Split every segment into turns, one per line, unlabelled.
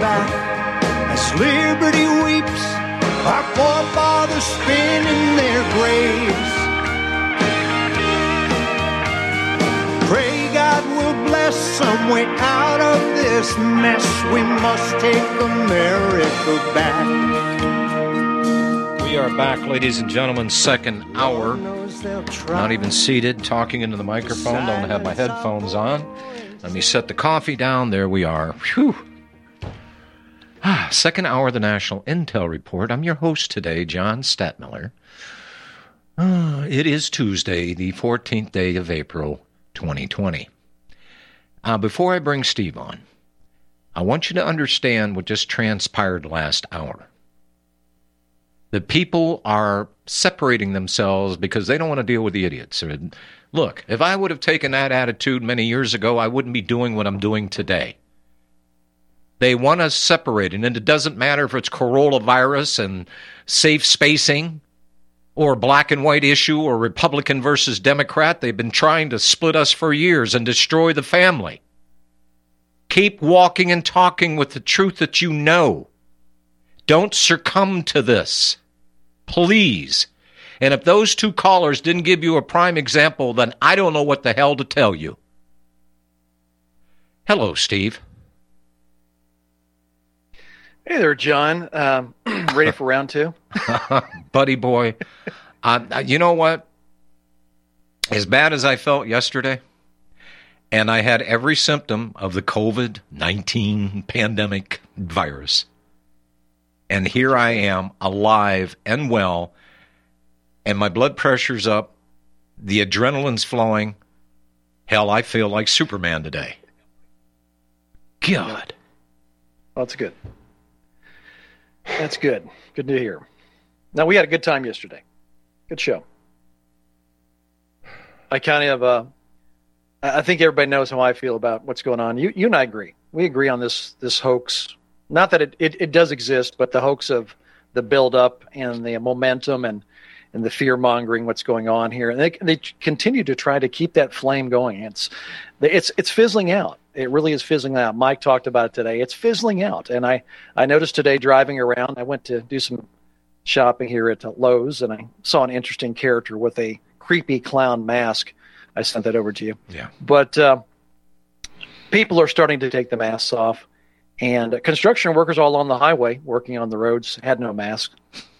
back as liberty weeps, our forefathers spin in their graves. Pray God will bless some way out of this mess. We must take America back.
We are back, ladies and gentlemen, second hour. Not even seated, talking into the microphone. Don't have my headphones on. Let me set the coffee down. There we are. Whew. Ah, second hour of the National Intel Report. I'm your host today, John Stadtmiller. Ah, it is Tuesday, the 14th day of April, 2020. Uh, before I bring Steve on, I want you to understand what just transpired last hour. The people are separating themselves because they don't want to deal with the idiots. Look, if I would have taken that attitude many years ago, I wouldn't be doing what I'm doing today. They want us separated, and it doesn't matter if it's coronavirus and safe spacing or black and white issue or Republican versus Democrat. They've been trying to split us for years and destroy the family. Keep walking and talking with the truth that you know. Don't succumb to this. Please. And if those two callers didn't give you a prime example, then I don't know what the hell to tell you. Hello, Steve.
Hey there, John. Um, ready for round two?
Buddy boy. Uh, you know what? As bad as I felt yesterday, and I had every symptom of the COVID 19 pandemic virus. And here I am, alive and well, and my blood pressure's up, the adrenaline's flowing. Hell, I feel like Superman today. God.
Well, that's good. That's good. Good to hear. Now, we had a good time yesterday. Good show. I kind of, uh, I think everybody knows how I feel about what's going on. You, you and I agree. We agree on this this hoax. Not that it, it, it does exist, but the hoax of the buildup and the momentum and and the fear mongering, what's going on here, and they they continue to try to keep that flame going. It's it's it's fizzling out. It really is fizzling out. Mike talked about it today. It's fizzling out, and I I noticed today driving around. I went to do some shopping here at Lowe's, and I saw an interesting character with a creepy clown mask. I sent that over to you.
Yeah.
But uh, people are starting to take the masks off, and construction workers all on the highway working on the roads had no mask,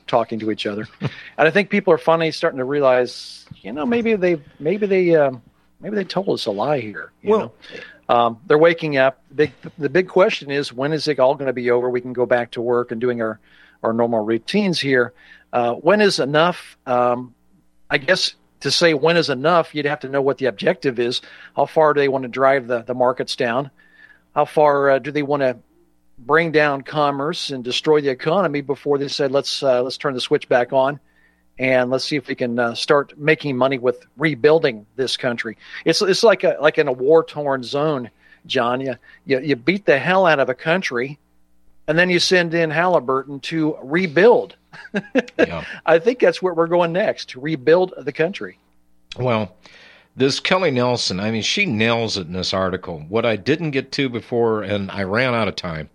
talking to each other. and I think people are finally starting to realize, you know, maybe they maybe they um, maybe they told us a lie here. You
Well-
know? Um, they're waking up. Big, the big question is when is it all going to be over? We can go back to work and doing our, our normal routines here. Uh, when is enough? Um, I guess to say when is enough, you'd have to know what the objective is. How far do they want to drive the, the markets down? How far uh, do they want to bring down commerce and destroy the economy before they said let's uh, let's turn the switch back on and let's see if we can uh, start making money with rebuilding this country. It's it's like a like in a war torn zone, John. You, you you beat the hell out of a country, and then you send in Halliburton to rebuild.
Yeah.
I think that's where we're going next to rebuild the country.
Well, this Kelly Nelson, I mean, she nails it in this article. What I didn't get to before, and I ran out of time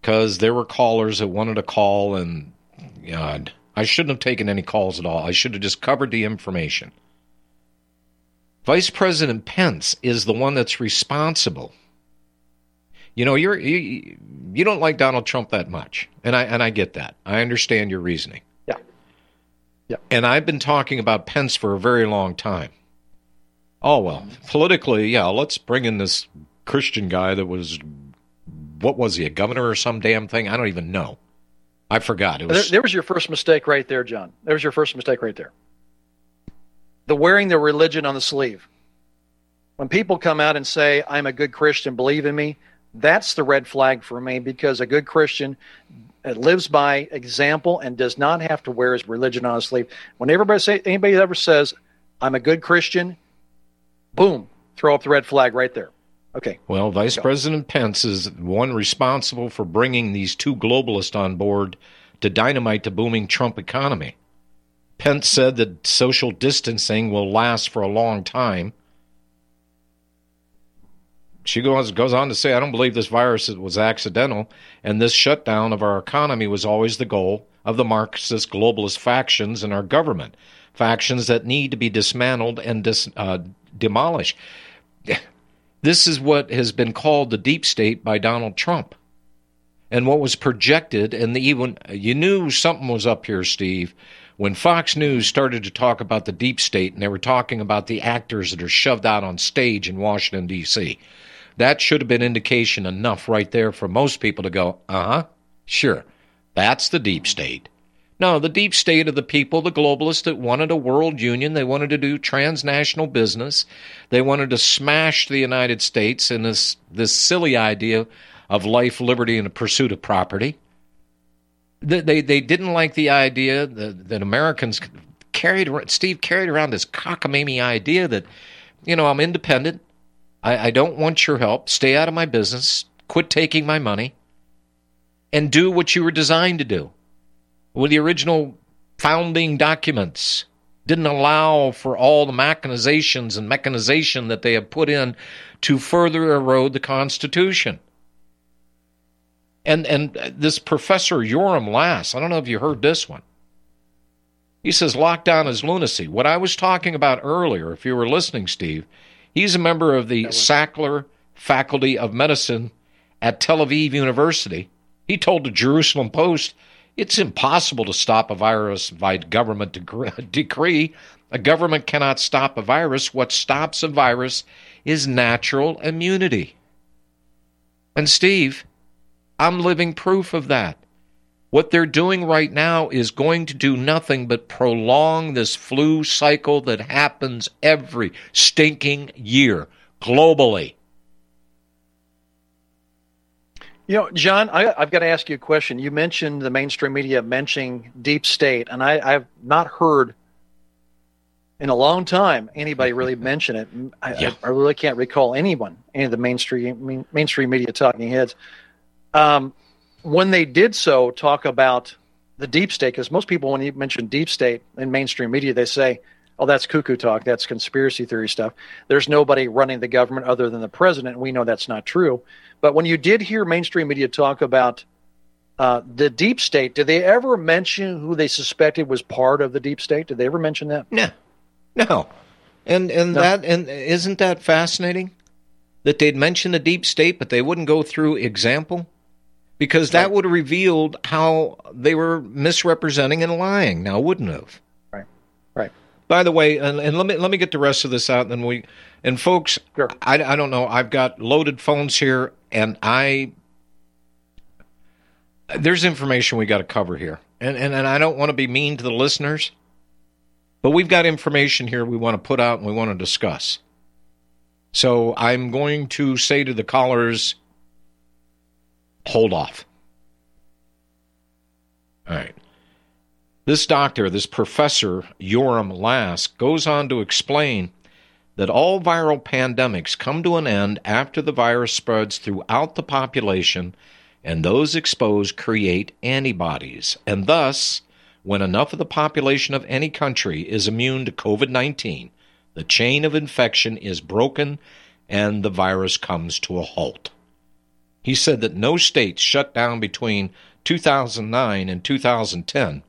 because there were callers that wanted to call, and God, I shouldn't have taken any calls at all. I should have just covered the information. Vice President Pence is the one that's responsible. You know, you're you, you don't like Donald Trump that much, and I and I get that. I understand your reasoning.
Yeah.
Yeah. And I've been talking about Pence for a very long time. Oh well, politically, yeah. Let's bring in this Christian guy that was, what was he, a governor or some damn thing? I don't even know. I forgot. It was.
There, there was your first mistake right there, John. There was your first mistake right there. The wearing the religion on the sleeve. When people come out and say, "I'm a good Christian, believe in me," that's the red flag for me because a good Christian uh, lives by example and does not have to wear his religion on his sleeve. When everybody say anybody ever says, "I'm a good Christian," boom, throw up the red flag right there. Okay.
Well, Vice President Pence is one responsible for bringing these two globalists on board to dynamite the booming Trump economy. Pence said that social distancing will last for a long time. She goes goes on to say, "I don't believe this virus was accidental, and this shutdown of our economy was always the goal of the Marxist globalist factions in our government, factions that need to be dismantled and dis, uh, demolished." This is what has been called the deep state by Donald Trump. And what was projected, and the, even you knew something was up here, Steve, when Fox News started to talk about the deep state and they were talking about the actors that are shoved out on stage in Washington, D.C. That should have been indication enough right there for most people to go, uh huh, sure, that's the deep state. No, the deep state of the people, the globalists that wanted a world union, they wanted to do transnational business, they wanted to smash the United States in this this silly idea of life, liberty, and the pursuit of property. They they, they didn't like the idea that, that Americans carried Steve carried around this cockamamie idea that, you know, I'm independent. I, I don't want your help. Stay out of my business. Quit taking my money. And do what you were designed to do well, the original founding documents didn't allow for all the mechanizations and mechanization that they have put in to further erode the Constitution. And and this Professor Yoram Lass, I don't know if you heard this one. He says lockdown is lunacy. What I was talking about earlier, if you were listening, Steve, he's a member of the Sackler Faculty of Medicine at Tel Aviv University. He told the Jerusalem Post it's impossible to stop a virus by government decree. A government cannot stop a virus. What stops a virus is natural immunity. And Steve, I'm living proof of that. What they're doing right now is going to do nothing but prolong this flu cycle that happens every stinking year globally.
You know, John, I, have got to ask you a question. You mentioned the mainstream media mentioning deep state, and I, have not heard in a long time anybody really mention it. I, yeah. I, I, really can't recall anyone, any of the mainstream mainstream media talking heads. Um, when they did so, talk about the deep state, because most people, when you mention deep state in mainstream media, they say, "Oh, that's cuckoo talk. That's conspiracy theory stuff." There's nobody running the government other than the president. We know that's not true. But when you did hear mainstream media talk about uh, the deep state, did they ever mention who they suspected was part of the deep state? Did they ever mention that?
No, no. And and no. that and isn't that fascinating that they'd mention the deep state, but they wouldn't go through example because that would have revealed how they were misrepresenting and lying. Now, wouldn't have? By the way, and, and let me let me get the rest of this out, and then we and folks, sure. I, I don't know. I've got loaded phones here and I there's information we got to cover here. And, and and I don't want to be mean to the listeners, but we've got information here we want to put out and we want to discuss. So I'm going to say to the callers, hold off. All right. This doctor, this professor, Yoram Lass, goes on to explain that all viral pandemics come to an end after the virus spreads throughout the population and those exposed create antibodies. And thus, when enough of the population of any country is immune to COVID 19, the chain of infection is broken and the virus comes to a halt. He said that no states shut down between 2009 and 2010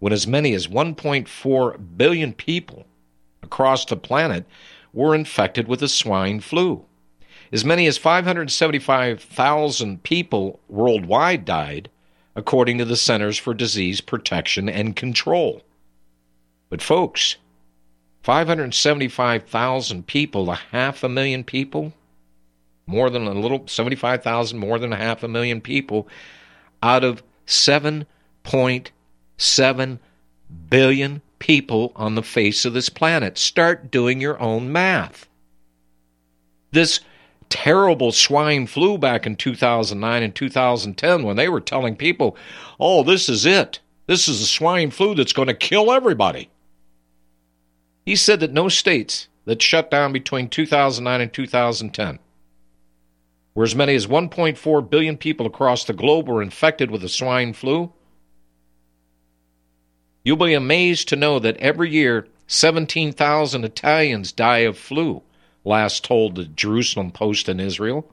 when as many as 1.4 billion people across the planet were infected with the swine flu. As many as 575,000 people worldwide died, according to the Centers for Disease Protection and Control. But, folks, 575,000 people, a half a million people, more than a little, 75,000, more than a half a million people, out of 7.7 billion people on the face of this planet. Start doing your own math. This terrible swine flu back in 2009 and 2010 when they were telling people, oh, this is it. This is a swine flu that's going to kill everybody. He said that no states that shut down between 2009 and 2010, where as many as 1.4 billion people across the globe were infected with the swine flu, you'll be amazed to know that every year 17,000 Italians die of flu Lass told the Jerusalem Post in Israel.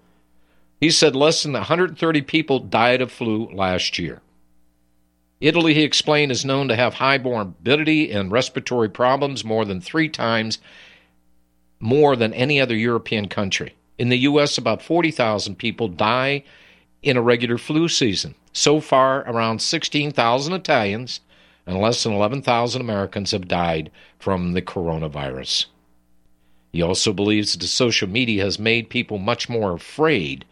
He said less than 130 people died of flu last year. Italy, he explained, is known to have high morbidity and respiratory problems more than three times more than any other European country. In the U.S., about 40,000 people die in a regular flu season. So far, around 16,000 Italians and less than 11,000 Americans have died from the coronavirus. He also believes that social media has made people much more afraid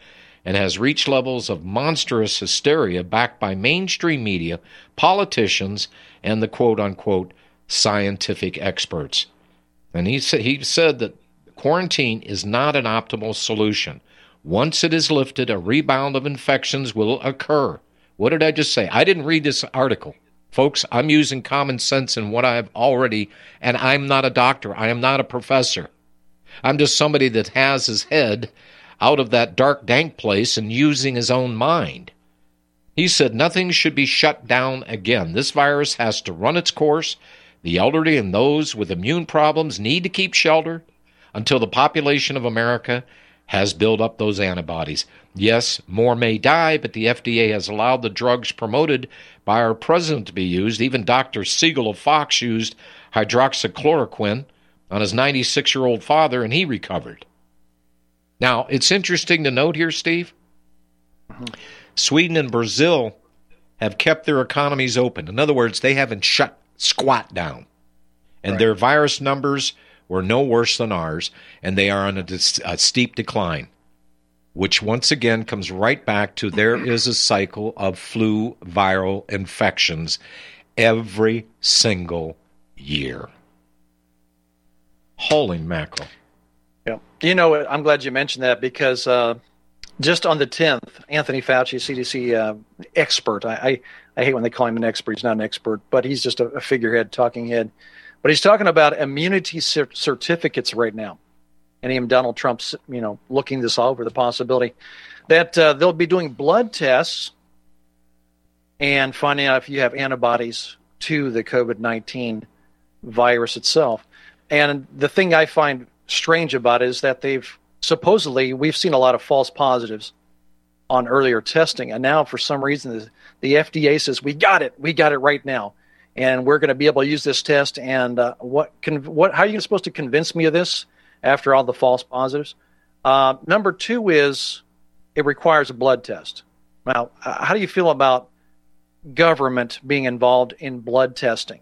and has reached levels of monstrous hysteria backed by mainstream media, politicians, and the quote unquote scientific experts. And he, sa- he said that quarantine is not an optimal solution. Once it is lifted, a rebound of infections will occur. What did I just say? I didn't read this article. Folks, I'm using common sense in what I've already, and I'm not a doctor. I am not a professor. I'm just somebody that has his head out of that dark, dank place and using his own mind. He said nothing should be shut down again. This virus has to run its course. The elderly and those with immune problems need to keep shelter until the population of America has built up those antibodies. Yes, more may die, but the FDA has allowed the drugs promoted by our president to be used. Even Dr. Siegel of Fox used hydroxychloroquine on his 96 year old father, and he recovered. Now, it's interesting to note here, Steve. Mm-hmm. Sweden and Brazil have kept their economies open. In other words, they haven't shut squat down. And right. their virus numbers were no worse than ours, and they are on a, a steep decline, which once again comes right back to there is a cycle of flu viral infections every single year. Holy mackerel.
Yeah. You know, I'm glad you mentioned that because uh, just on the 10th, Anthony Fauci, CDC uh, expert, I, I, I, hate when they call him an expert. He's not an expert, but he's just a, a figurehead, talking head. But he's talking about immunity cer- certificates right now. And even Donald Trump's, you know, looking this all over the possibility that uh, they'll be doing blood tests and finding out if you have antibodies to the COVID 19 virus itself. And the thing I find strange about it is that they've supposedly we've seen a lot of false positives on earlier testing, and now for some reason the FDA says we got it, we got it right now, and we're going to be able to use this test. And uh, what can what? How are you supposed to convince me of this after all the false positives? Uh, number two is it requires a blood test. Now, how do you feel about government being involved in blood testing?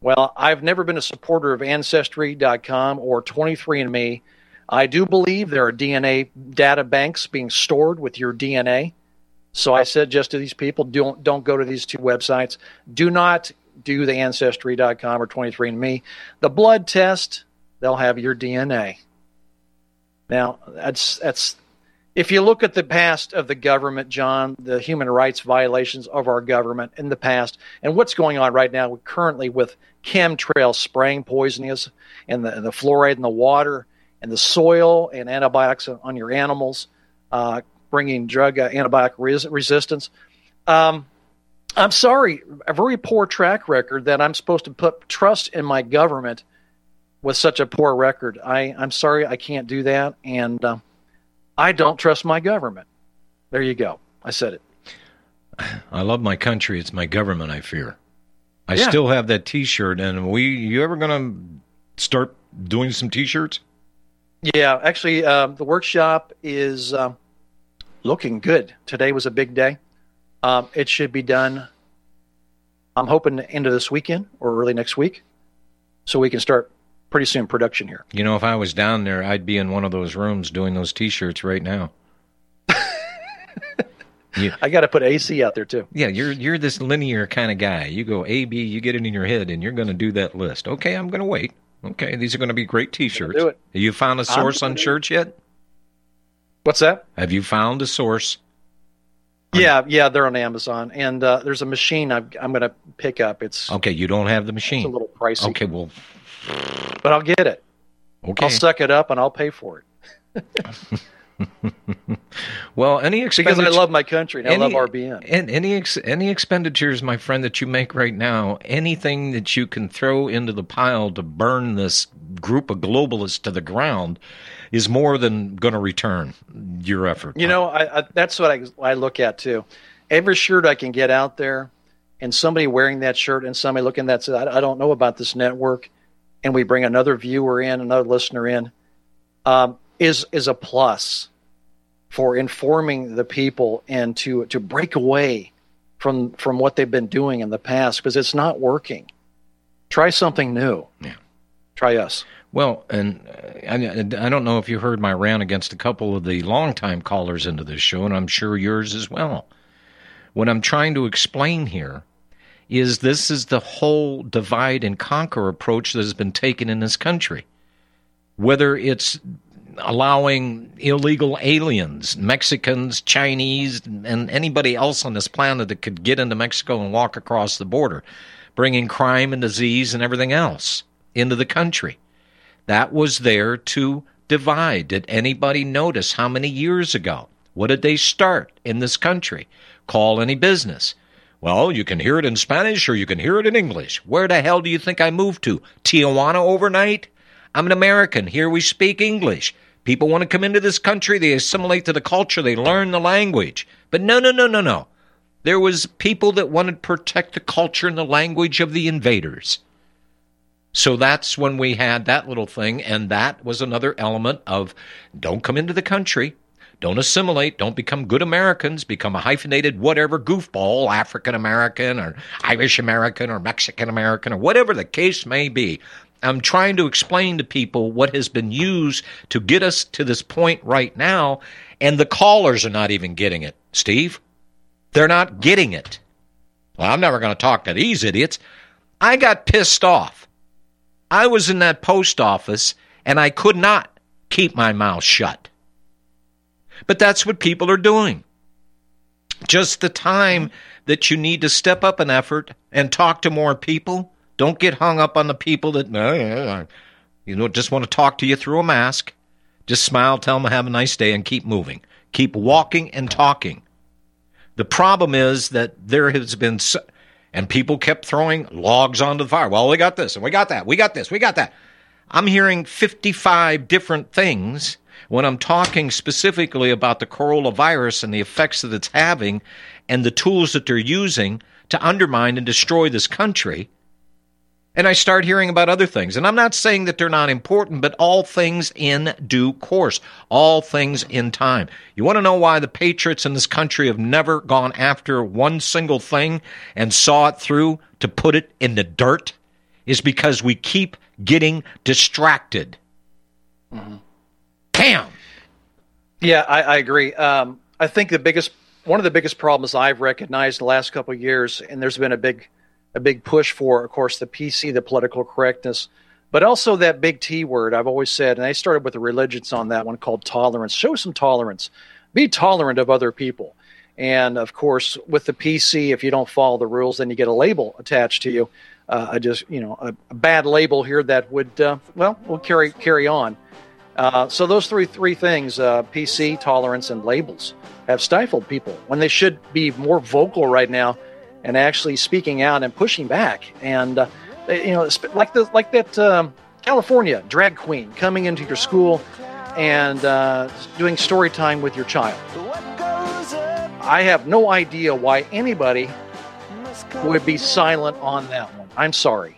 Well, I've never been a supporter of Ancestry.com or 23andMe. I do believe there are DNA data banks being stored with your DNA. So I said just to these people, don't don't go to these two websites. Do not do the Ancestry.com or 23andMe. The blood test, they'll have your DNA. Now that's that's if you look at the past of the government, John, the human rights violations of our government in the past, and what's going on right now currently with chemtrails spraying poisonous and the, the fluoride in the water and the soil and antibiotics on your animals, uh, bringing drug uh, antibiotic res- resistance. Um, I'm sorry, a very poor track record that I'm supposed to put trust in my government with such a poor record. I, I'm sorry, I can't do that. And uh, I don't trust my government. There you go. I said it.
I love my country. It's my government I fear. I yeah. still have that T-shirt, and we. You ever gonna start doing some T-shirts?
Yeah, actually, uh, the workshop is uh, looking good. Today was a big day. Um, it should be done. I'm hoping end of this weekend or early next week, so we can start pretty soon production here.
You know, if I was down there, I'd be in one of those rooms doing those T-shirts right now.
I got to put AC out there too.
Yeah, you're you're this linear kind of guy. You go A B, you get it in your head, and you're going to do that list. Okay, I'm going to wait. Okay, these are going to be great T-shirts.
Do it.
Have you found a source on shirts yet?
What's that?
Have you found a source?
Yeah, yeah, they're on Amazon, and uh, there's a machine i am going to pick up. It's
okay. You don't have the machine.
It's a little pricey.
Okay, well,
but I'll get it.
Okay,
I'll suck it up and I'll pay for it.
well, any
because I love my country and any, I love RBN.
And any ex, any expenditures, my friend, that you make right now, anything that you can throw into the pile to burn this group of globalists to the ground, is more than going to return your effort.
You know, I, I, that's what I, I look at too. Every shirt I can get out there, and somebody wearing that shirt, and somebody looking that says, I, I don't know about this network, and we bring another viewer in, another listener in. Um, is is a plus for informing the people and to to break away from from what they've been doing in the past because it's not working. Try something new.
Yeah.
Try us.
Well, and uh, I, I don't know if you heard my rant against a couple of the longtime callers into this show, and I'm sure yours as well. What I'm trying to explain here is this is the whole divide and conquer approach that has been taken in this country. Whether it's allowing illegal aliens, Mexicans, Chinese, and anybody else on this planet that could get into Mexico and walk across the border, bringing crime and disease and everything else into the country. That was there to divide. Did anybody notice how many years ago? What did they start in this country? Call any business. Well, you can hear it in Spanish or you can hear it in English. Where the hell do you think I moved to? Tijuana overnight? I'm an American. Here we speak English. People want to come into this country, they assimilate to the culture, they learn the language. But no, no, no, no, no. There was people that wanted to protect the culture and the language of the invaders. So that's when we had that little thing, and that was another element of don't come into the country, don't assimilate, don't become good Americans, become a hyphenated whatever goofball, African American or Irish American or Mexican American or whatever the case may be. I'm trying to explain to people what has been used to get us to this point right now, and the callers are not even getting it, Steve. They're not getting it. Well, I'm never going to talk to these idiots. I got pissed off. I was in that post office and I could not keep my mouth shut. But that's what people are doing. Just the time that you need to step up an effort and talk to more people don't get hung up on the people that you know just want to talk to you through a mask. Just smile, tell them have a nice day, and keep moving. Keep walking and talking. The problem is that there has been, so, and people kept throwing logs onto the fire. Well, we got this, and we got that, we got this, we got that. I'm hearing 55 different things when I'm talking specifically about the coronavirus and the effects that it's having and the tools that they're using to undermine and destroy this country and I start hearing about other things. And I'm not saying that they're not important, but all things in due course, all things in time. You want to know why the patriots in this country have never gone after one single thing and saw it through to put it in the dirt? Is because we keep getting distracted. Mm-hmm. Damn.
Yeah, I, I agree. Um, I think the biggest, one of the biggest problems I've recognized the last couple of years, and there's been a big a big push for, of course, the PC, the political correctness, but also that big T word I've always said, and I started with the religions on that one called tolerance. Show some tolerance. Be tolerant of other people. And of course, with the PC, if you don't follow the rules, then you get a label attached to you. Uh, I just, you know, a, a, bad label here that would, uh, well, will carry carry on. Uh, so those three three things, uh, PC, tolerance, and labels, have stifled people when they should be more vocal right now and actually speaking out and pushing back. And uh, you know, like the like that um, California drag queen coming into your school and uh, doing story time with your child. I have no idea why anybody would be silent on that one. I'm sorry.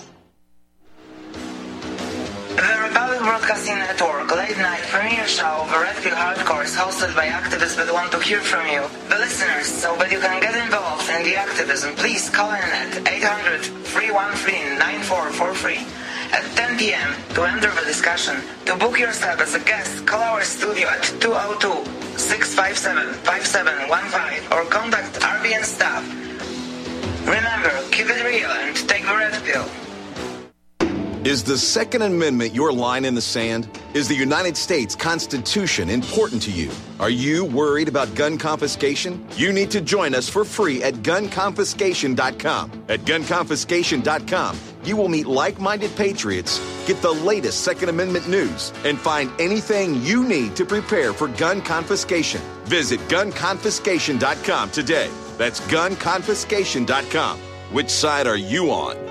Network late night premiere show of Red Pill Hardcore is hosted by activists that want to hear from you, the listeners. So that you can get involved in the activism, please call in at 800 313 9443 at 10 p.m. to enter the discussion. To book yourself as a guest, call our studio at 202-657-5715 or contact RBN staff. Remember, keep it real and take the red pill.
Is the Second Amendment your line in the sand? Is the United States Constitution important to you? Are you worried about gun confiscation? You need to join us for free at gunconfiscation.com. At gunconfiscation.com, you will meet like minded patriots, get the latest Second Amendment news, and find anything you need to prepare for gun confiscation. Visit gunconfiscation.com today. That's gunconfiscation.com. Which side are you on?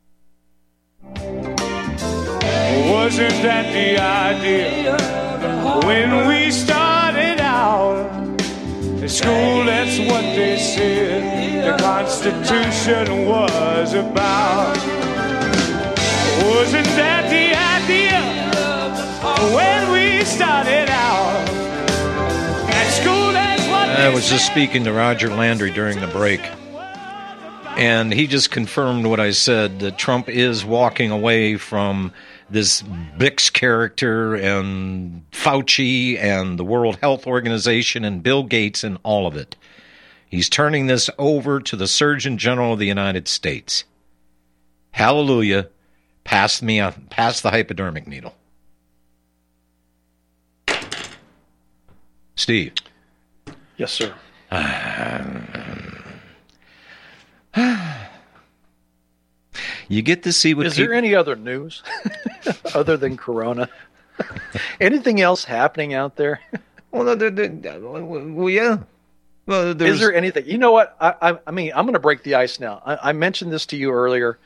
Wasn't that the idea when we started out? At school, that's what they said the Constitution was about. Wasn't that the idea when we started out? At school, that's what
I was just speaking to Roger Landry during the break, and he just confirmed what I said that Trump is walking away from this Birx character and Fauci and the World Health Organization and Bill Gates and all of it. He's turning this over to the Surgeon General of the United States. Hallelujah. Pass me a, pass the hypodermic needle. Steve.
Yes, sir.
Uh, You get to see what
Is
peop-
there any other news other than Corona? Anything else happening out there?
Well, no, there- there- well, yeah. Well, there's,
Is there anything? You know what? I, I, I mean, I'm going to break the ice now. I, I mentioned this to you earlier,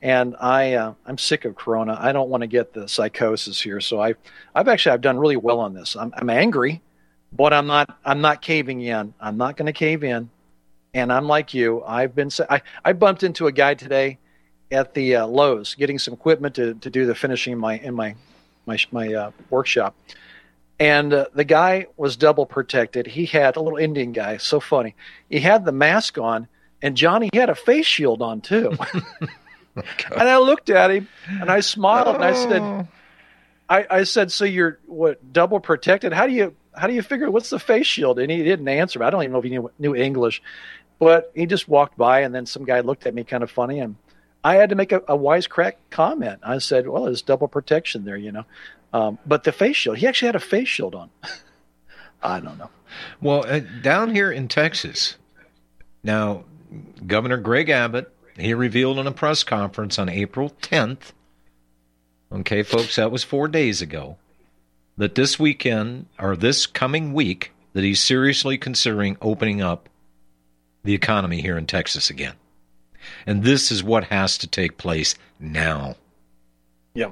and I, uh, I'm sick of Corona. I don't want to get the psychosis here. So I, I've actually, I've done really well on this. I'm, I'm angry, but I'm not, I'm not caving in. I'm not going to cave in. And I'm like you. I've been, I, I bumped into a guy today at the uh, Lowe's getting some equipment to, to do the finishing in my, in my, my, my uh, workshop and uh, the guy was double protected. He had a little Indian guy, so funny. He had the mask on, and Johnny had a face shield on too. and I looked at him, and I smiled, and I said, I, "I said, so you're what double protected? How do you how do you figure what's the face shield?" And he didn't answer. I don't even know if he knew, knew English, but he just walked by, and then some guy looked at me kind of funny, and I had to make a, a wisecrack comment. I said, "Well, there's double protection there, you know." Um, but the face shield, he actually had a face shield on. I don't know.
Well, uh, down here in Texas, now Governor Greg Abbott he revealed in a press conference on April 10th. Okay, folks, that was four days ago. That this weekend or this coming week, that he's seriously considering opening up the economy here in Texas again. And this is what has to take place now.
Yeah.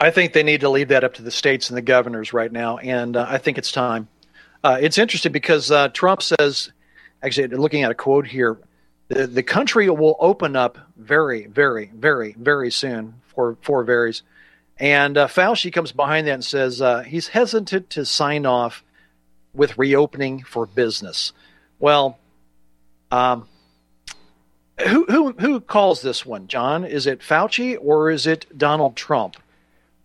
I think they need to leave that up to the states and the governors right now. And uh, I think it's time. Uh, it's interesting because uh, Trump says, actually, looking at a quote here, the, the country will open up very, very, very, very soon for, for varies. And uh, Fauci comes behind that and says uh, he's hesitant to sign off with reopening for business. Well, um, who who who calls this one, John? Is it Fauci or is it Donald Trump?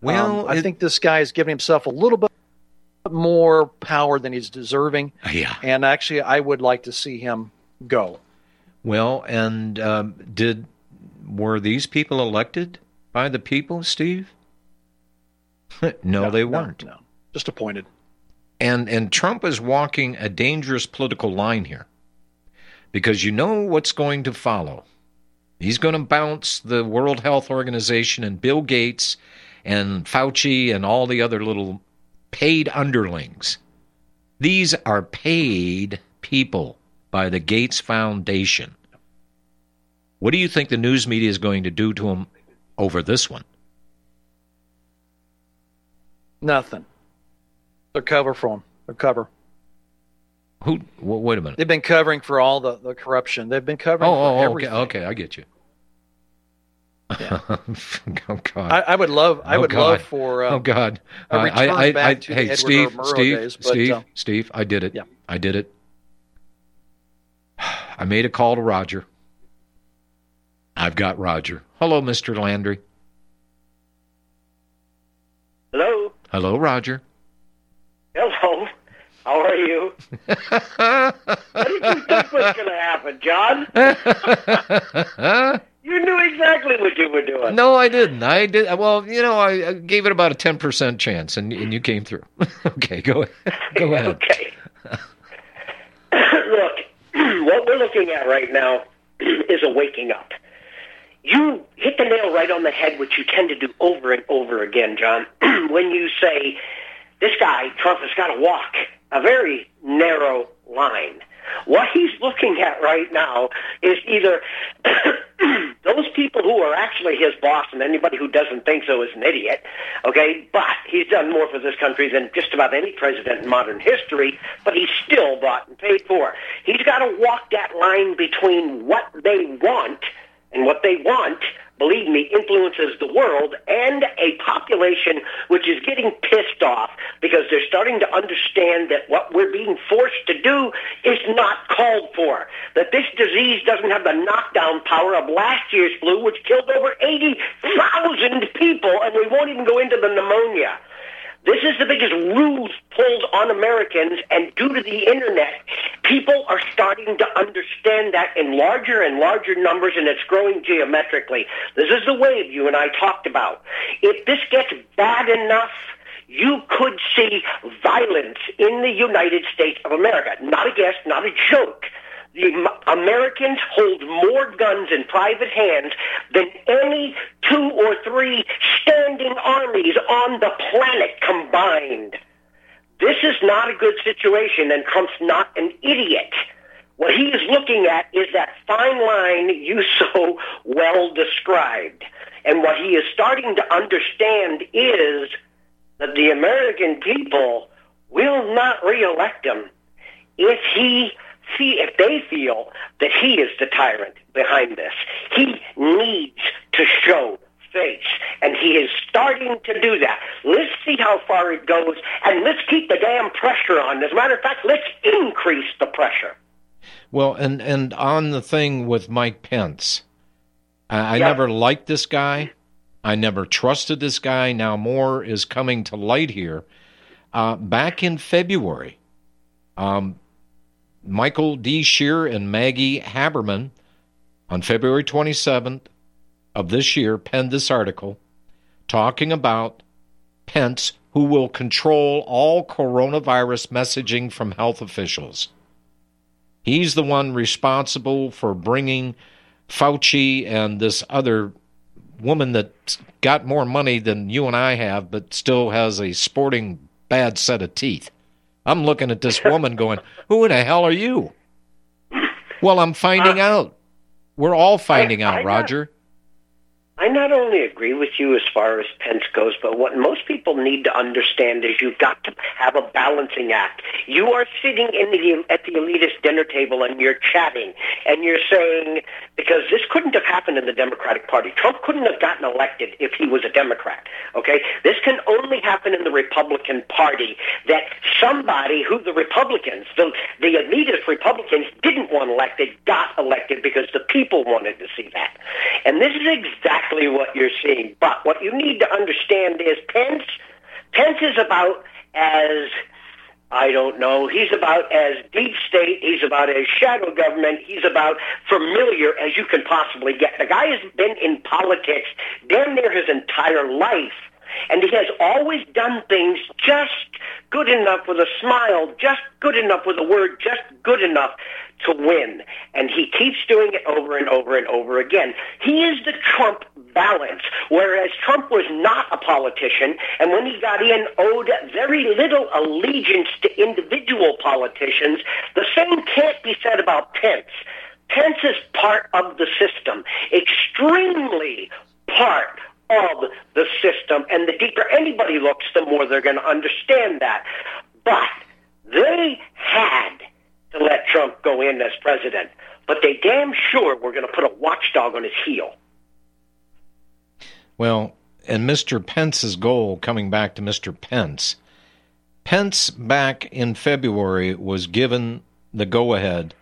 Well,
um, I it, think this guy is giving himself a little bit more power than he's deserving.
Yeah,
and actually, I would like to see him go.
Well, and um, did were these people elected by the people, Steve? no, no, they weren't.
No, no, just appointed.
And and Trump is walking a dangerous political line here because you know what's going to follow. He's going to bounce the World Health Organization and Bill Gates and Fauci and all the other little paid underlings. These are paid people by the Gates Foundation. What do you think the news media is going to do to them over this one?
Nothing. They're cover for them. They're cover.
Who? Well, wait a minute.
They've been covering for all the, the corruption. They've been covering.
Oh,
oh
okay, okay, I get you.
Yeah.
oh God!
I, I, would love. I
oh,
would
God.
love for. Uh,
oh God!
A return
I, I,
back
I,
to
hey,
the
Steve,
Edward
Steve,
days, but,
Steve,
uh,
Steve. I did it.
Yeah.
I did it. I made a call to Roger. I've got Roger. Hello, Mister Landry.
Hello.
Hello, Roger.
How are you? what did you think was going to happen, John? you knew exactly what you were doing.
No, I didn't. I did. Well, you know, I, I gave it about a ten percent chance, and and you came through. okay, go go ahead.
okay. Look, what we're looking at right now is a waking up. You hit the nail right on the head, which you tend to do over and over again, John, when you say this guy, Trump, has got to walk a very narrow line. What he's looking at right now is either those people who are actually his boss, and anybody who doesn't think so is an idiot, okay? But he's done more for this country than just about any president in modern history, but he's still bought and paid for. He's got to walk that line between what they want and what they want believe me, influences the world and a population which is getting pissed off because they're starting to understand that what we're being forced to do is not called for. That this disease doesn't have the knockdown power of last year's flu, which killed over 80,000 people, and we won't even go into the pneumonia. This is the biggest ruse pulled on Americans, and due to the internet, people are starting to understand that in larger and larger numbers, and it's growing geometrically. This is the wave you and I talked about. If this gets bad enough, you could see violence in the United States of America. Not a guess, not a joke the Americans hold more guns in private hands than any two or three standing armies on the planet combined. This is not a good situation, and Trump's not an idiot. What he is looking at is that fine line you so well described. And what he is starting to understand is that the American people will not reelect him if he see if they feel that he is the tyrant behind this. He needs to show face, and he is starting to do that. Let's see how far it goes, and let's keep the damn pressure on. As a matter of fact, let's increase the pressure.
Well, and and on the thing with Mike Pence, I, I never liked this guy. I never trusted this guy. Now more is coming to light here. Uh, back in February, um, Michael D. Shear and Maggie Haberman on February 27th of this year penned this article talking about Pence, who will control all coronavirus messaging from health officials. He's the one responsible for bringing Fauci and this other woman that's got more money than you and I have, but still has a sporting bad set of teeth. I'm looking at this woman going, Who in the hell are you? Well, I'm finding uh, out. We're all finding I, out, I Roger.
I not only agree with you as far as Pence goes, but what most people need to understand is you've got to have a balancing act. You are sitting in the at the elitist dinner table and you're chatting and you're saying because this couldn't have happened in the Democratic Party. Trump couldn't have gotten elected if he was a Democrat. Okay, this can only happen in the Republican Party. That somebody who the Republicans, the the elitist Republicans, didn't want elected, got elected because the people wanted to see that, and this is exactly exactly what you're seeing. But what you need to understand is Pence, Pence is about as I don't know. He's about as deep state. He's about as shadow government. He's about familiar as you can possibly get. The guy has been in politics damn near his entire life. And he has always done things just good enough with a smile, just good enough with a word, just good enough to win. And he keeps doing it over and over and over again. He is the Trump balance, whereas Trump was not a politician, and when he got in, owed very little allegiance to individual politicians. The same can't be said about Pence. Pence is part of the system, extremely part of the system, and the deeper anybody looks, the more they're going to understand that. But they had Trump go in as president, but they damn sure were going to put a watchdog on his heel.
Well, and Mr. Pence's goal, coming back to Mr. Pence, Pence back in February was given the go ahead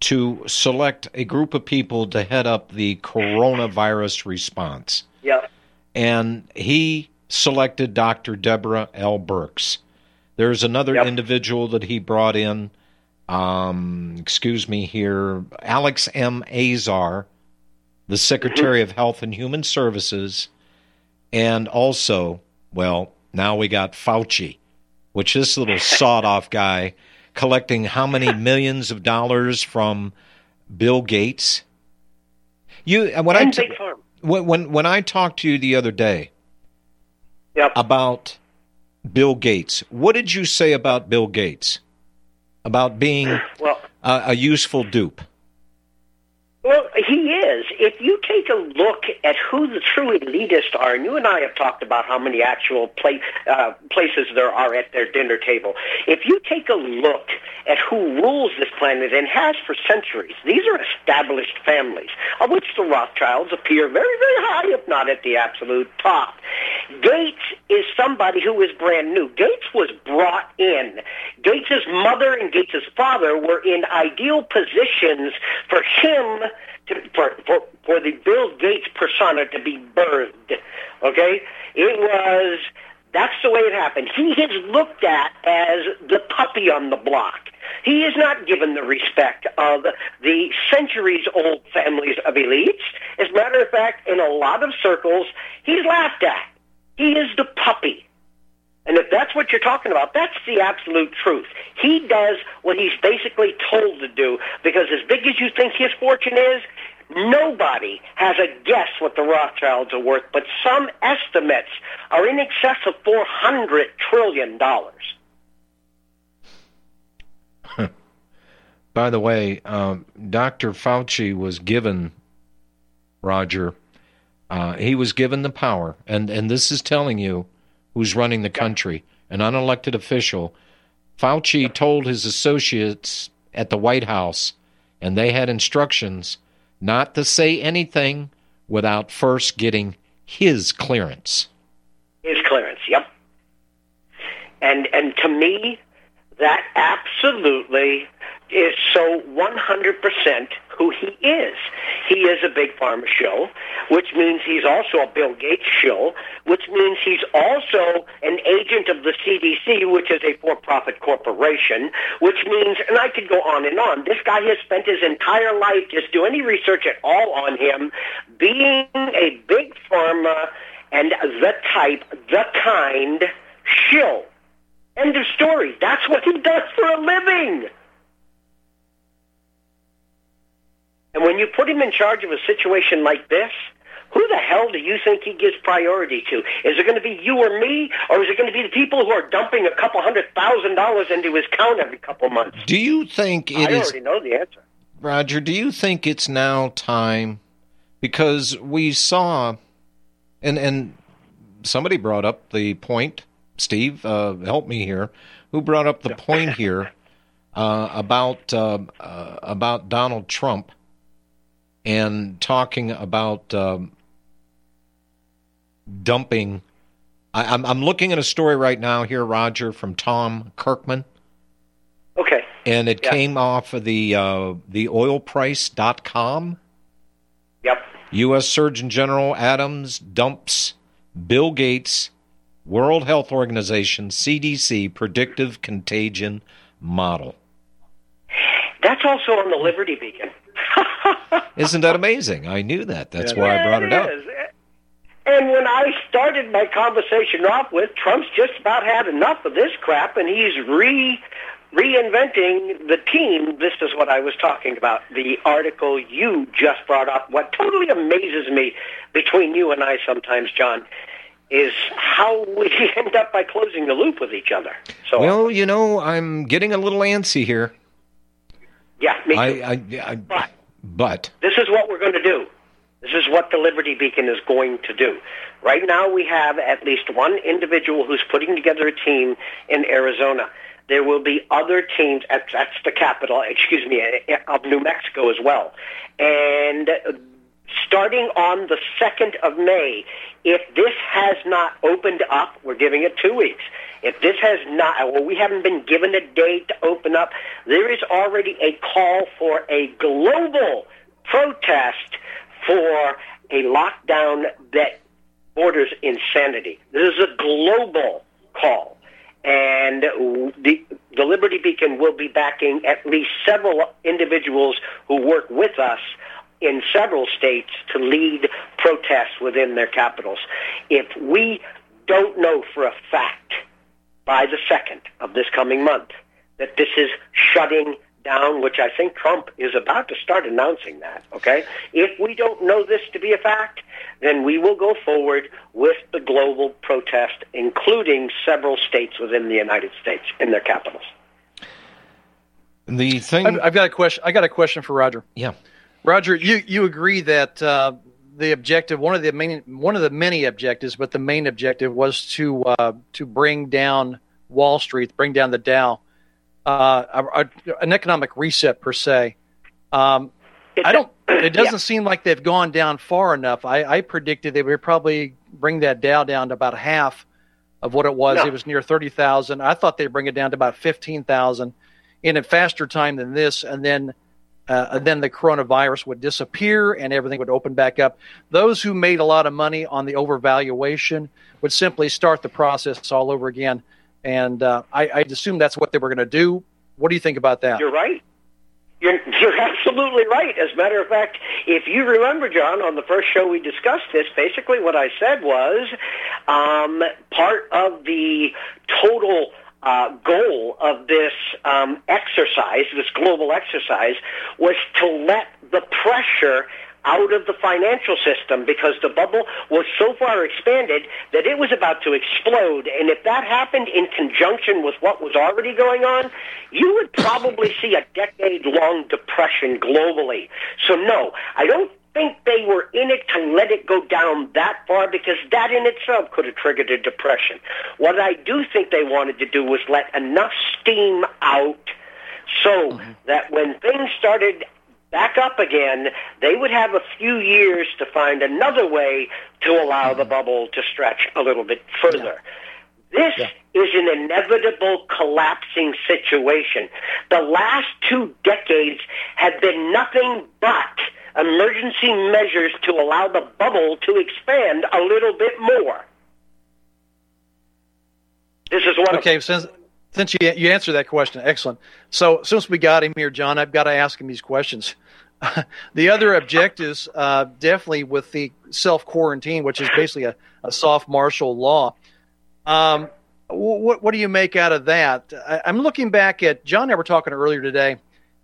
to select a group of people to head up the coronavirus response.
Yep.
And he selected Dr. Deborah L. Birx. There's another yep. individual that he brought in um, excuse me here, Alex M. Azar, the Secretary of Health and Human Services, and also, well, now we got Fauci, which this little sawed off guy collecting how many millions of dollars from Bill Gates. You when
and
I t- when, when when I talked to you the other day
yep.
about Bill Gates, what did you say about Bill Gates? About being well, a, a useful dupe?
Well, he is. If you take a look at who the true elitists are, and you and I have talked about how many actual play, uh, places there are at their dinner table. If you take a look at who rules this planet and has for centuries, these are established families, of which the Rothschilds appear very, very high, if not at the absolute top. Gates is somebody who is brand new. Gates was brought in. Gates's mother and Gates's father were in ideal positions for him to, for, for, for the Bill Gates persona to be birthed. Okay? It was, that's the way it happened. He is looked at as the puppy on the block. He is not given the respect of the centuries old families of elites. As a matter of fact, in a lot of circles, he's laughed at. He is the puppy. And if that's what you're talking about, that's the absolute truth. He does what he's basically told to do because as big as you think his fortune is, nobody has a guess what the Rothschilds are worth, but some estimates are in excess of $400 trillion.
By the way, um, Dr. Fauci was given, Roger, uh, he was given the power, and, and this is telling you who's running the country, an unelected official. Fauci told his associates at the White House, and they had instructions not to say anything without first getting his clearance.
His clearance, yep. And and to me, that absolutely is so 100% who he is. He is a big pharma shill, which means he's also a Bill Gates shill, which means he's also an agent of the CDC, which is a for-profit corporation, which means, and I could go on and on. This guy has spent his entire life, just do any research at all on him, being a big pharma and the type, the kind shill. End of story. That's what he does for a living. And when you put him in charge of a situation like this, who the hell do you think he gives priority to? Is it going to be you or me, or is it going to be the people who are dumping a couple hundred thousand dollars into his account every couple months?
Do you think it
I
is,
already know the answer.
Roger? Do you think it's now time? Because we saw, and and somebody brought up the point. Steve, uh, help me here. Who brought up the point here uh, about uh, uh, about Donald Trump and talking about um, dumping? I, I'm I'm looking at a story right now here, Roger, from Tom Kirkman.
Okay.
And it
Yeah.
came off of the uh, the oilprice.com.
Yep.
U.S. Surgeon General Adams dumps Bill Gates, World Health Organization, CDC predictive contagion model.
That's also on the Liberty Beacon.
Isn't that amazing? I knew that. That's why I brought it up.
is. And when I started my conversation off with, Trump's just about had enough of this crap, and he's re reinventing the team. This is what I was talking about. The article you just brought up. What totally amazes me between you and I sometimes, John, is how we end up by closing the loop with each other. So
Well, you know, I'm getting a little antsy here.
yeah, me too.
I, I, I,
But- This is what we're going to do. This is what the Liberty Beacon is going to do. Right now, we have at least one individual who's putting together a team in Arizona. There will be other teams. At, that's the capital, excuse me, of New Mexico as well. And starting on the second of May, if this has not opened up, we're giving it two weeks. If this has not, well, we haven't been given a date to open up. There is already a call for a global protest for a lockdown that borders insanity. This is a global call. And the, the Liberty Beacon will be backing at least several individuals who work with us in several states to lead protests within their capitals. If we don't know for a fact by the second of this coming month that this is shutting down, which I think Trump is about to start announcing that, okay? If we don't know this to be a fact, then we will go forward with the global protest, including several states within the United States in their capitals.
the thing,
I've, I've got a question. I got a question for Roger.
yeah,
Roger, you, you agree that uh, the objective, one of the main, one of the many objectives, but the main objective was to uh, to bring down Wall Street, bring down the Dow, uh, a, a- an economic reset per se. Um,
It
I don't. It doesn't
Yeah.
seem like they've gone down far enough. I, I predicted they would probably bring that Dow down to about half of what it was.
No.
It was near thirty thousand. I thought they'd bring it down to about fifteen thousand in a faster time than this, and then uh, then the coronavirus would disappear and everything would open back up. Those who made a lot of money on the overvaluation would simply start the process all over again. And uh, I, I assume that's what they were going to do. What do you think about that?
You're right. You're, you're absolutely right. As a matter of fact, if you remember, John, on the first show we discussed this, basically what I said was um, part of the total uh, goal of this um, exercise, this global exercise, was to let the pressure out of the financial system because the bubble was so far expanded that it was about to explode. And if that happened in conjunction with what was already going on, you would probably see a decade long depression globally. So, no, I don't think they were in it to let it go down that far because that in itself could have triggered a depression. What I do think they wanted to do was let enough steam out so mm-hmm. that when things started back up again, they would have a few years to find another way to allow the mm-hmm. bubble to stretch a little bit further. This yeah. is an inevitable collapsing situation. The last two decades have been nothing but emergency measures to allow the bubble to expand a little bit more. This is one.
Okay, since since you you answered that question, excellent. So since we got him here, John, I've got to ask him these questions. the other objectives, uh, definitely with the self quarantine, which is basically a, a soft martial law. Um, what what do you make out of that? I, am looking back at John and I were talking earlier today,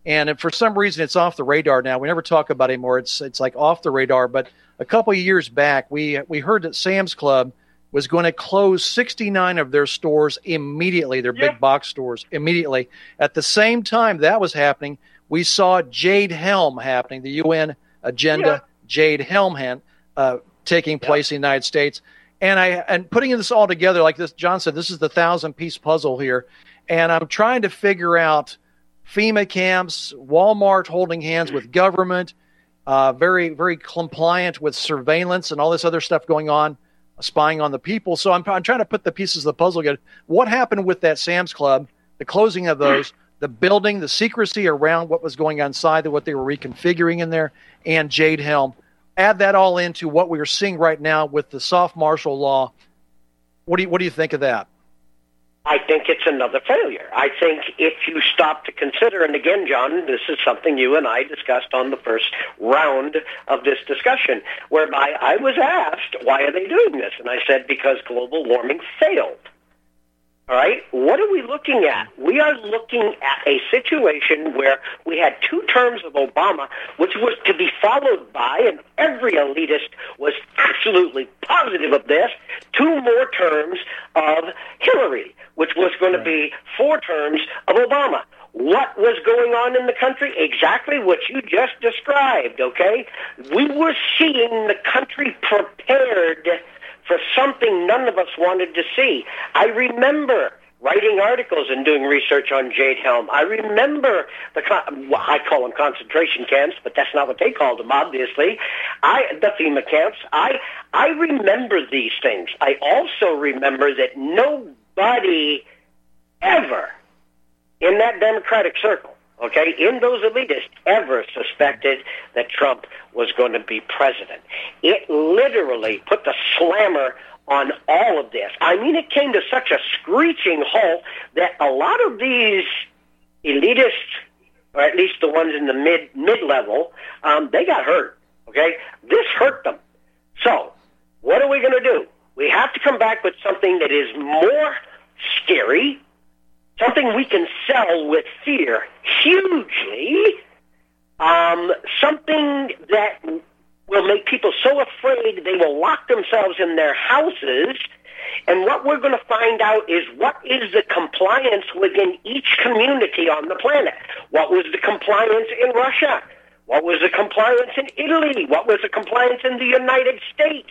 and for some reason it's off the radar now. We never talk about it anymore. It's it's like off the radar. But a couple of years back, we we heard that Sam's Club was going to close 69 of their stores immediately, their big box stores immediately. At the same time that was happening, we saw Jade Helm happening, the UN agenda, Jade Helm uh, taking place in the United States. And I and putting this all together like this, John said, this is the thousand piece puzzle here, and I'm trying to figure out FEMA camps, Walmart holding hands with government, uh, very very compliant with surveillance and all this other stuff going on spying on the people. So I'm, I'm trying to put the pieces of the puzzle together. What happened with that Sam's Club, the closing of those, the building, the secrecy around what was going on inside, what they were reconfiguring in there, and Jade Helm. Add that all into what we are seeing right now with the soft martial law. What do you, what do you think of that?
I think it's another failure. I think if you stop to consider, and again, John, this is something you and I discussed on the first round of this discussion, whereby I was asked, why are they doing this? And I said, because global warming failed. All right, what are we looking at? We are looking at a situation where we had two terms of Obama, which was to be followed by, and every elitist was absolutely positive of this, two more terms of Hillary, which was going to be four terms of Obama. What was going on in the country? Exactly what you just described, okay? We were seeing the country prepared for something none of us wanted to see. I remember writing articles and doing research on Jade Helm. I remember the well, I call them concentration camps, but that's not what they called them. Obviously, I the FEMA camps. I I remember these things. I also remember that nobody ever in that Democratic circle okay, in those elitists ever suspected that Trump was going to be president. It literally put the slammer on all of this. I mean, it came to such a screeching halt that a lot of these elitists, or at least the ones in the mid mid level, um, they got hurt. Okay, this hurt them. So, what are we going to do? We have to come back with something that is more scary, something we can sell with fear hugely, um, something that will make people so afraid they will lock themselves in their houses. And what we're going to find out is what is the compliance within each community on the planet. What was the compliance in Russia? What was the compliance in Italy? What was the compliance in the United States?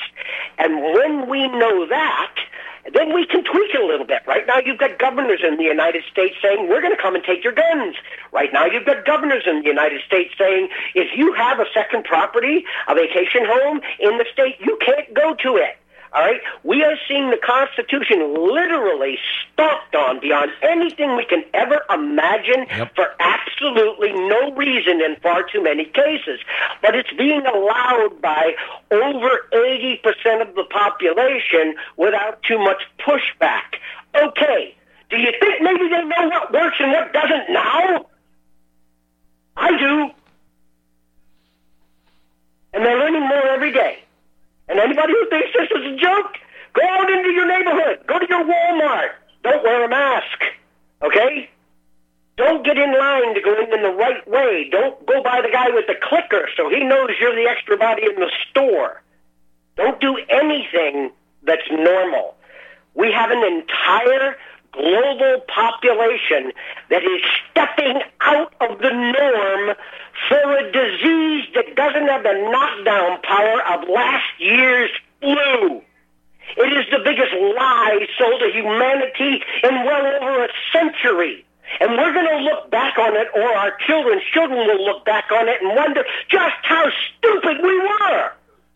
And when we know that, then we can tweak it a little bit. Right now, you've got governors in the United States saying, we're going to come and take your guns. Right now, you've got governors in the United States saying, if you have a second property, a vacation home in the state, you can't go to it. All right? We are seeing the Constitution literally stomped on beyond anything we can ever imagine yep. for absolutely no reason in far too many cases. But it's being allowed by over 80% of the population without too much pushback. Okay. Do you think maybe they know what works and what doesn't now? I do. And they're learning more every day. And anybody who thinks this is a joke, go out into your neighborhood. Go to your Walmart. Don't wear a mask. Okay? Don't get in line to go in in the right way. Don't go by the guy with the clicker so he knows you're the extra body in the store. Don't do anything that's normal. We have an entire global population that is stepping out of the norm for a disease that doesn't have the knockdown power of last year's flu. It is the biggest lie sold to humanity in well over a century. And we're going to look back on it, or our children's children will look back on it and wonder just how stupid we were.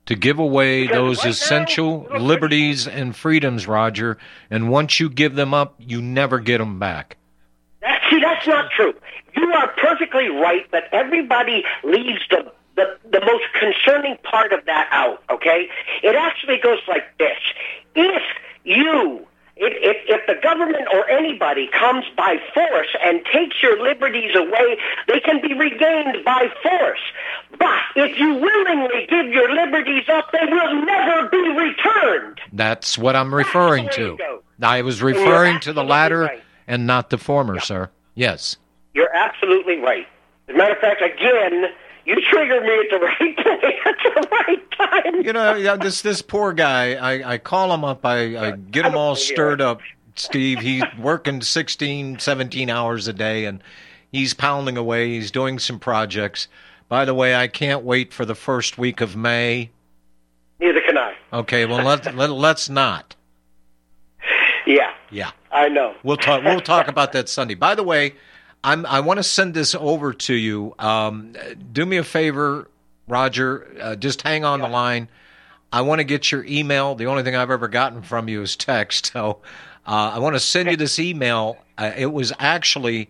to give away
Because
those
right
essential
little
liberties and freedoms, Roger. And once you give them up, you never get them back.
That, see, that's not true. You are perfectly right, but everybody leaves the, the the most concerning part of that out. Okay, it actually goes like this: if you if, if, if the government or anybody comes by force and takes your liberties away, they can be regained by force. But if you willingly give your liberties up, they will never be returned.
That's what I'm referring
That's the way
to. I was referring to the latter
right.
and not the former, sir. Yes.
You're absolutely right. As a matter of fact, again, you triggered me at the right at the right time.
You know, yeah, this this poor guy. I, I call him up. I, I uh, get him all stirred up. Steve, he's working 16, 17 hours a day, and he's pounding away. He's doing some projects. By the way, I can't wait for the first week of May.
Neither can I.
Okay, well let, let let's not.
Yeah,
Yeah,
I know.
we'll talk. We'll talk about that Sunday. By the way, I'm I want to send this over to you. Um, do me a favor, Roger. Uh, just hang on the line. I want to get your email. The only thing I've ever gotten from you is text. So uh, I want to send you this email. Uh, it was actually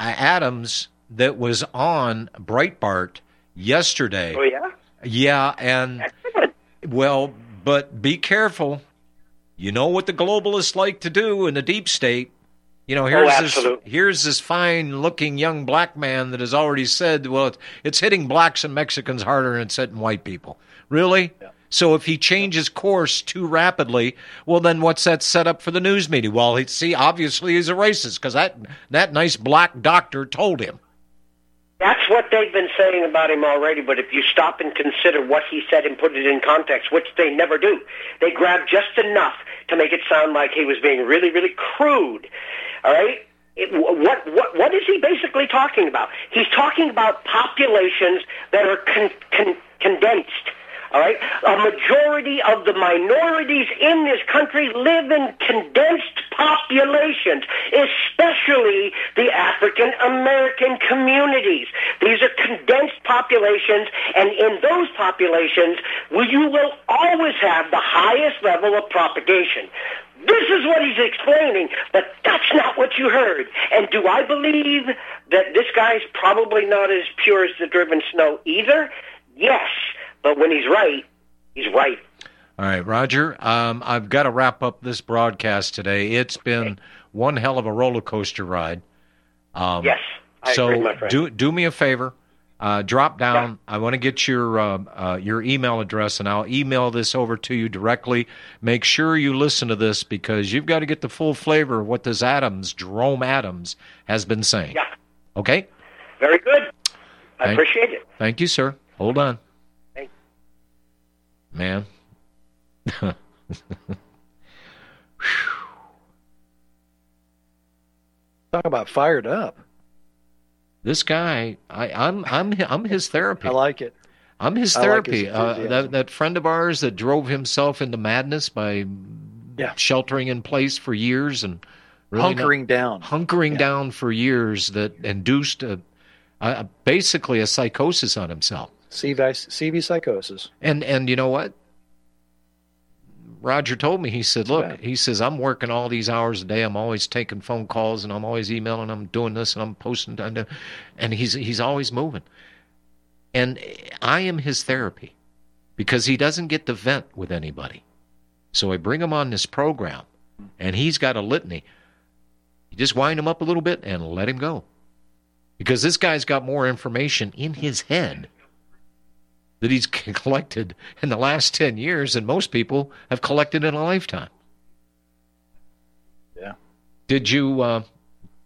uh, Adams that was on Breitbart yesterday.
Oh yeah.
Yeah, and well, but be careful. You know what the globalists like to do in the deep state. You know, oh, here's this here's this fine-looking young black man that has already said, "Well, it's, it's hitting blacks and Mexicans harder than it's hitting white people." Really? So if he changes course too rapidly, well, then what's that set up for the news media? Well, he, see, obviously he's a racist because that that nice black doctor told him.
That's what they've been saying about him already, but if you stop and consider what he said and put it in context, which they never do, they grab just enough to make it sound like he was being really, really crude. All right? It, what, what, what is he basically talking about? He's talking about populations that are con, con, condensed. All right? A majority of the minorities in this country live in condensed populations, especially the African American communities. These are condensed populations, and in those populations, you will always have the highest level of propagation. This is what he's explaining, but that's not what you heard. And do I believe that this guy's probably not as pure as the driven snow either? Yes, but when he's right, he's right.
All right, Roger. Um, I've got to wrap up this broadcast today. It's been one hell of a roller coaster ride. Um,
Yes, I
so
agree,
do do me a favor. Uh, drop down. I want to get your uh, uh, your email address, and I'll email this over to you directly. Make sure you listen to this because you've got to get the full flavor of what this Adams, Jerome Adams, has been saying.
Yeah,
Okay.
very good. I
Thank-
appreciate it.
Thank you, sir. Hold on. Man.
Talk about fired up.
This guy, I, I'm I'm I'm his therapy.
I like it.
I'm his
I like
therapy.
his
uh, that that friend of ours that drove himself into madness by
Yeah.
sheltering in place for years and really not-
Hunkering down.
hunkering
Yeah.
down for years that induced a, a, basically a psychosis on himself.
CV, CV psychosis.
And and you know what? Roger told me. He said, "Look,
Yeah.
he says I'm working all these hours a day. I'm always taking phone calls and I'm always emailing. I'm doing this and I'm posting. And and he's he's always moving. And I am his therapy because he doesn't get to vent with anybody. So I bring him on this program, and he's got a litany. You just wind him up a little bit and let him go, because this guy's got more information in his head that he's collected in the last 10 years than most people have collected in a lifetime.
Yeah.
Did you uh,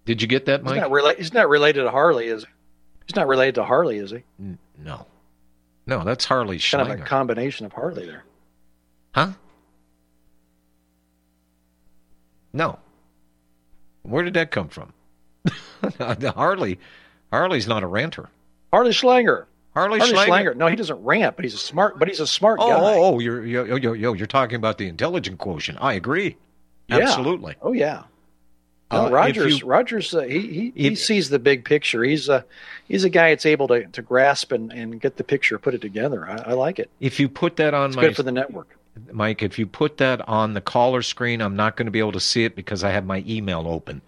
did you get that,
He's
Mike?
not, rela- he's not related to Harley, is he? He's not related to Harley, is he?
N- no. No, that's Harley
Kind of a combination of Harley there.
huh? No. Where did that come from? Harley Harley's not a ranter.
Harley Schlanger.
Harley,
Harley
Schlanger.
Schlanger. No, he doesn't rant, but he's a smart. But he's a smart
Oh,
guy.
oh, oh, you're, yo, yo, yo, yo, you're talking about the intelligent quotient. I agree.
Yeah.
Absolutely.
Oh yeah. No,
Uh,
Rogers.
you-
Rogers. Uh, he he, sees the big picture. He's a he's a guy that's able to, to grasp and, and get the picture, put it together. I, I like it.
If you put that on
It's
my
good for the network.
Mike, if you put that on the caller screen, I'm not going to be able to see it because I have my email open.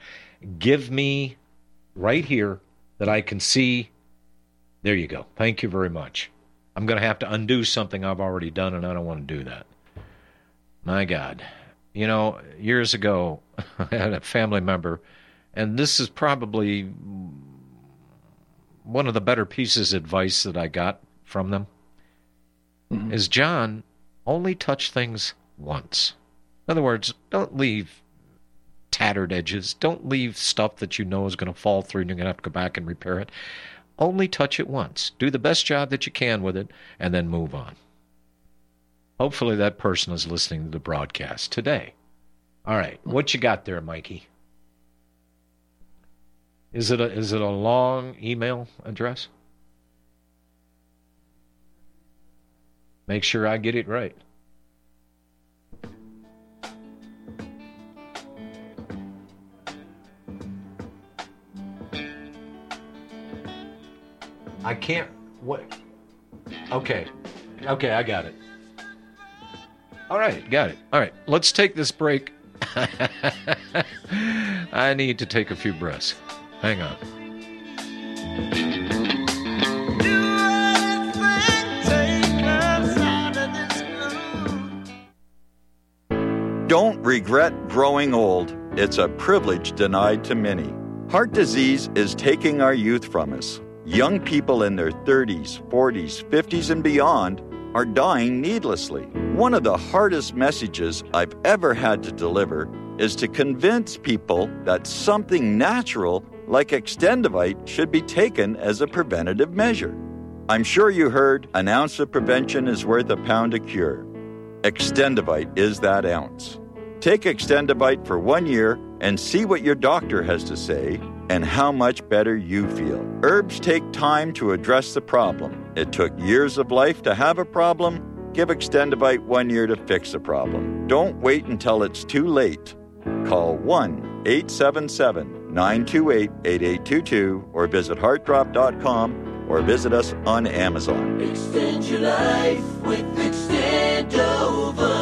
Give me right here that I can see. There you go. Thank you very much. I'm going to have to undo something I've already done, and I don't want to do that. My God. You know, years ago, I had a family member, and this is probably one of the better pieces of advice that I got from them mm-hmm. is John, only touch things once. In other words, don't leave tattered edges. Don't leave stuff that you know is going to fall through and you're going to have to go back and repair it. Only touch it once. Do the best job that you can with it and then move on. Hopefully that person is listening to the broadcast today. All right, what you got there, Mikey? Is it a is it a long email address? Make sure I get it right. I can't. What? Okay. Okay, I got it. All right, got it. All right, let's take this break. I need to take a few breaths. Hang on.
Don't regret growing old. It's a privilege denied to many. Heart disease is taking our youth from us. Young people in their 30s, 40s, 50s, and beyond are dying needlessly. One of the hardest messages I've ever had to deliver is to convince people that something natural like Extendovite should be taken as a preventative measure. I'm sure you heard an ounce of prevention is worth a pound of cure. Extendovite is that ounce. Take Extendovite for one year and see what your doctor has to say and how much better you feel. Herbs take time to address the problem. It took years of life to have a problem. Give Extendovite one year to fix the problem. Don't wait until it's too late. Call 1 877 928 8822 or visit heartdrop.com or visit us on Amazon.
Extend your life with Extendovite.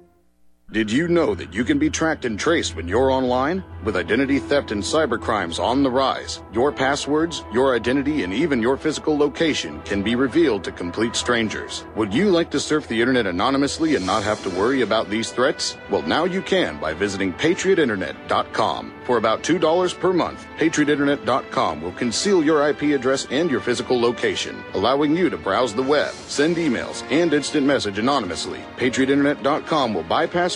Did you know that you can be tracked and traced when you're online? With identity theft and cybercrimes on the rise, your passwords, your identity, and even your physical location can be revealed to complete strangers. Would you like to surf the internet anonymously and not have to worry about these threats? Well, now you can by visiting patriotinternet.com. For about $2 per month, patriotinternet.com will conceal your IP address and your physical location, allowing you to browse the web, send emails, and instant message anonymously. patriotinternet.com will bypass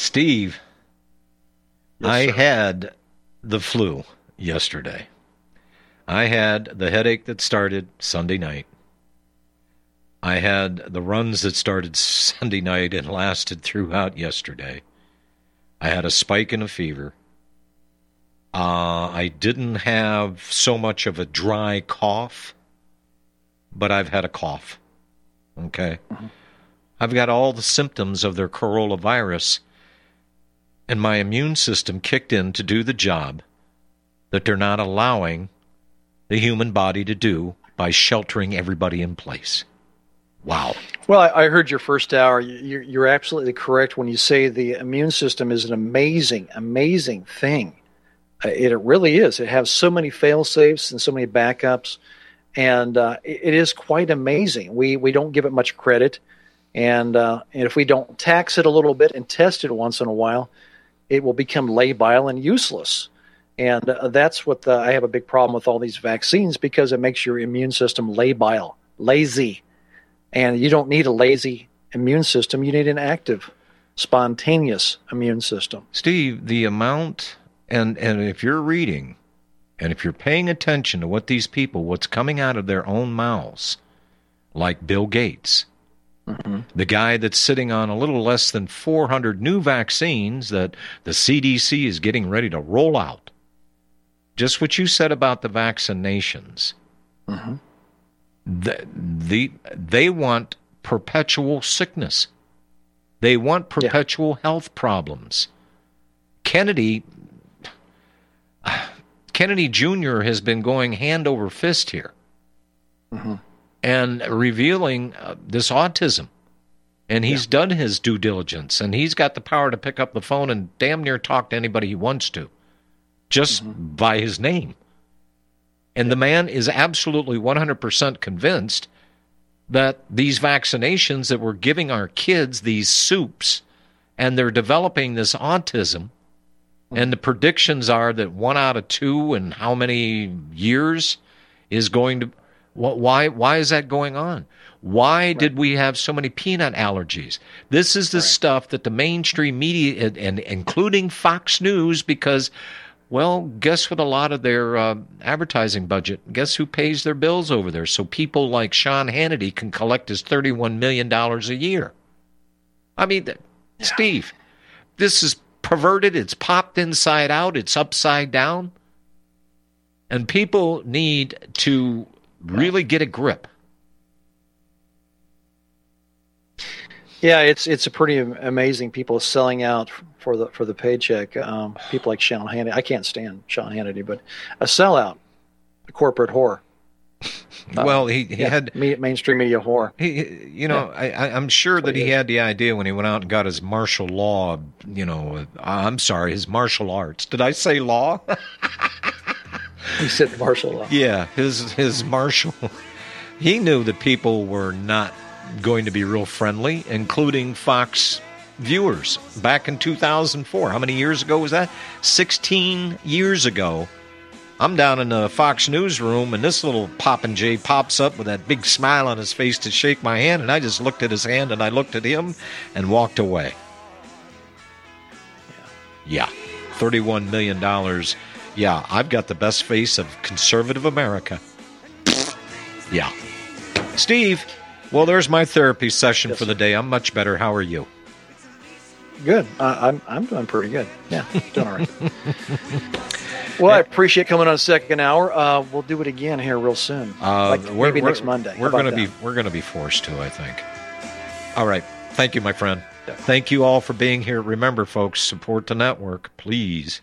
Steve, I had the flu yesterday. I had the headache that started Sunday night. I had the runs that started Sunday night and lasted throughout yesterday. I had a spike in a fever. Uh, I didn't have so much of a dry cough, but I've had a cough. Okay. I've got all the symptoms of their coronavirus, and my immune system kicked in to do the job that they're not allowing the human body to do by sheltering everybody in place. Wow.
Well, I, heard your first hour. You're, absolutely correct when you say the immune system is an amazing, amazing thing. Uh, It, really is. It has so many fail safes and so many backups, and uh, it, it is quite amazing. We we don't give it much credit, and uh, and if we don't tax it a little bit and test it once in a while, it will become labile and useless. And uh, that's what the, I have a big problem with all these vaccines because it makes your immune system labile, lazy, and you don't need a lazy immune system. You need an active, spontaneous immune system.
Steve, the amount and and if you're reading and if you're paying attention to what these people what's coming out of their own mouths like Bill Gates Mm-hmm. the guy that's sitting on a little less than 400 new vaccines that the CDC is getting ready to roll out. Just what you said about the vaccinations. Mm-hmm. The, the they want perpetual sickness. They want perpetual health problems. Kennedy Kennedy Jr. has been going hand over fist here mm-hmm. And revealing uh, this autism. And he's done his due diligence and he's got the power to pick up the phone and damn near talk to anybody he wants to just by his name. And the man is absolutely 100% convinced that these vaccinations that we're giving our kids, these soups, and they're developing this autism. And the predictions are that one out of two in how many years is going to. Wh- Why? Why is that going on? Why did we have so many peanut allergies? This is the stuff that the mainstream media, and, and including Fox News, because, well, guess what? A lot of their uh, advertising budget. Guess who pays their bills over there? So people like Sean Hannity can collect his thirty-one million dollars a year. I mean, th- Steve, this is perverted. It's popped inside out. It's upside down. And people need to really get a grip.
Yeah, it's it's a pretty amazing. People selling out for the for the paycheck. Um, people like Sean Hannity. I can't stand Sean Hannity, but a sellout, a corporate whore.
well, he, he
yeah,
had
me, mainstream media whore.
He, he- you know, I, I, I'm sure that he had the idea when he went out and got his martial law. You know, uh, I'm sorry, his martial arts. Did I say law?
He said martial law.
yeah, his his martial. He knew that people were not going to be real friendly, including Fox viewers back in 2004. How many years ago was that? 16 years ago. I'm down in the Fox newsroom, and this little Poppin' Jay pops up with that big smile on his face to shake my hand, and I just looked at his hand, and I looked at him, and walked away. Yeah, $31 million. Yeah, I've got the best face of conservative America. Yeah. Steve, well, there's my therapy session for the day. I'm much better. How are you?
Good. Uh, I'm I'm doing pretty good. Yeah, doing all right. well, I appreciate coming on a second hour. Uh, we'll do it again here real soon.
Uh,
like maybe next Monday.
We're going to be we're going to be forced to, I think. All right. Thank you, my friend. Thank you all for being here. Remember, folks, support the network, please.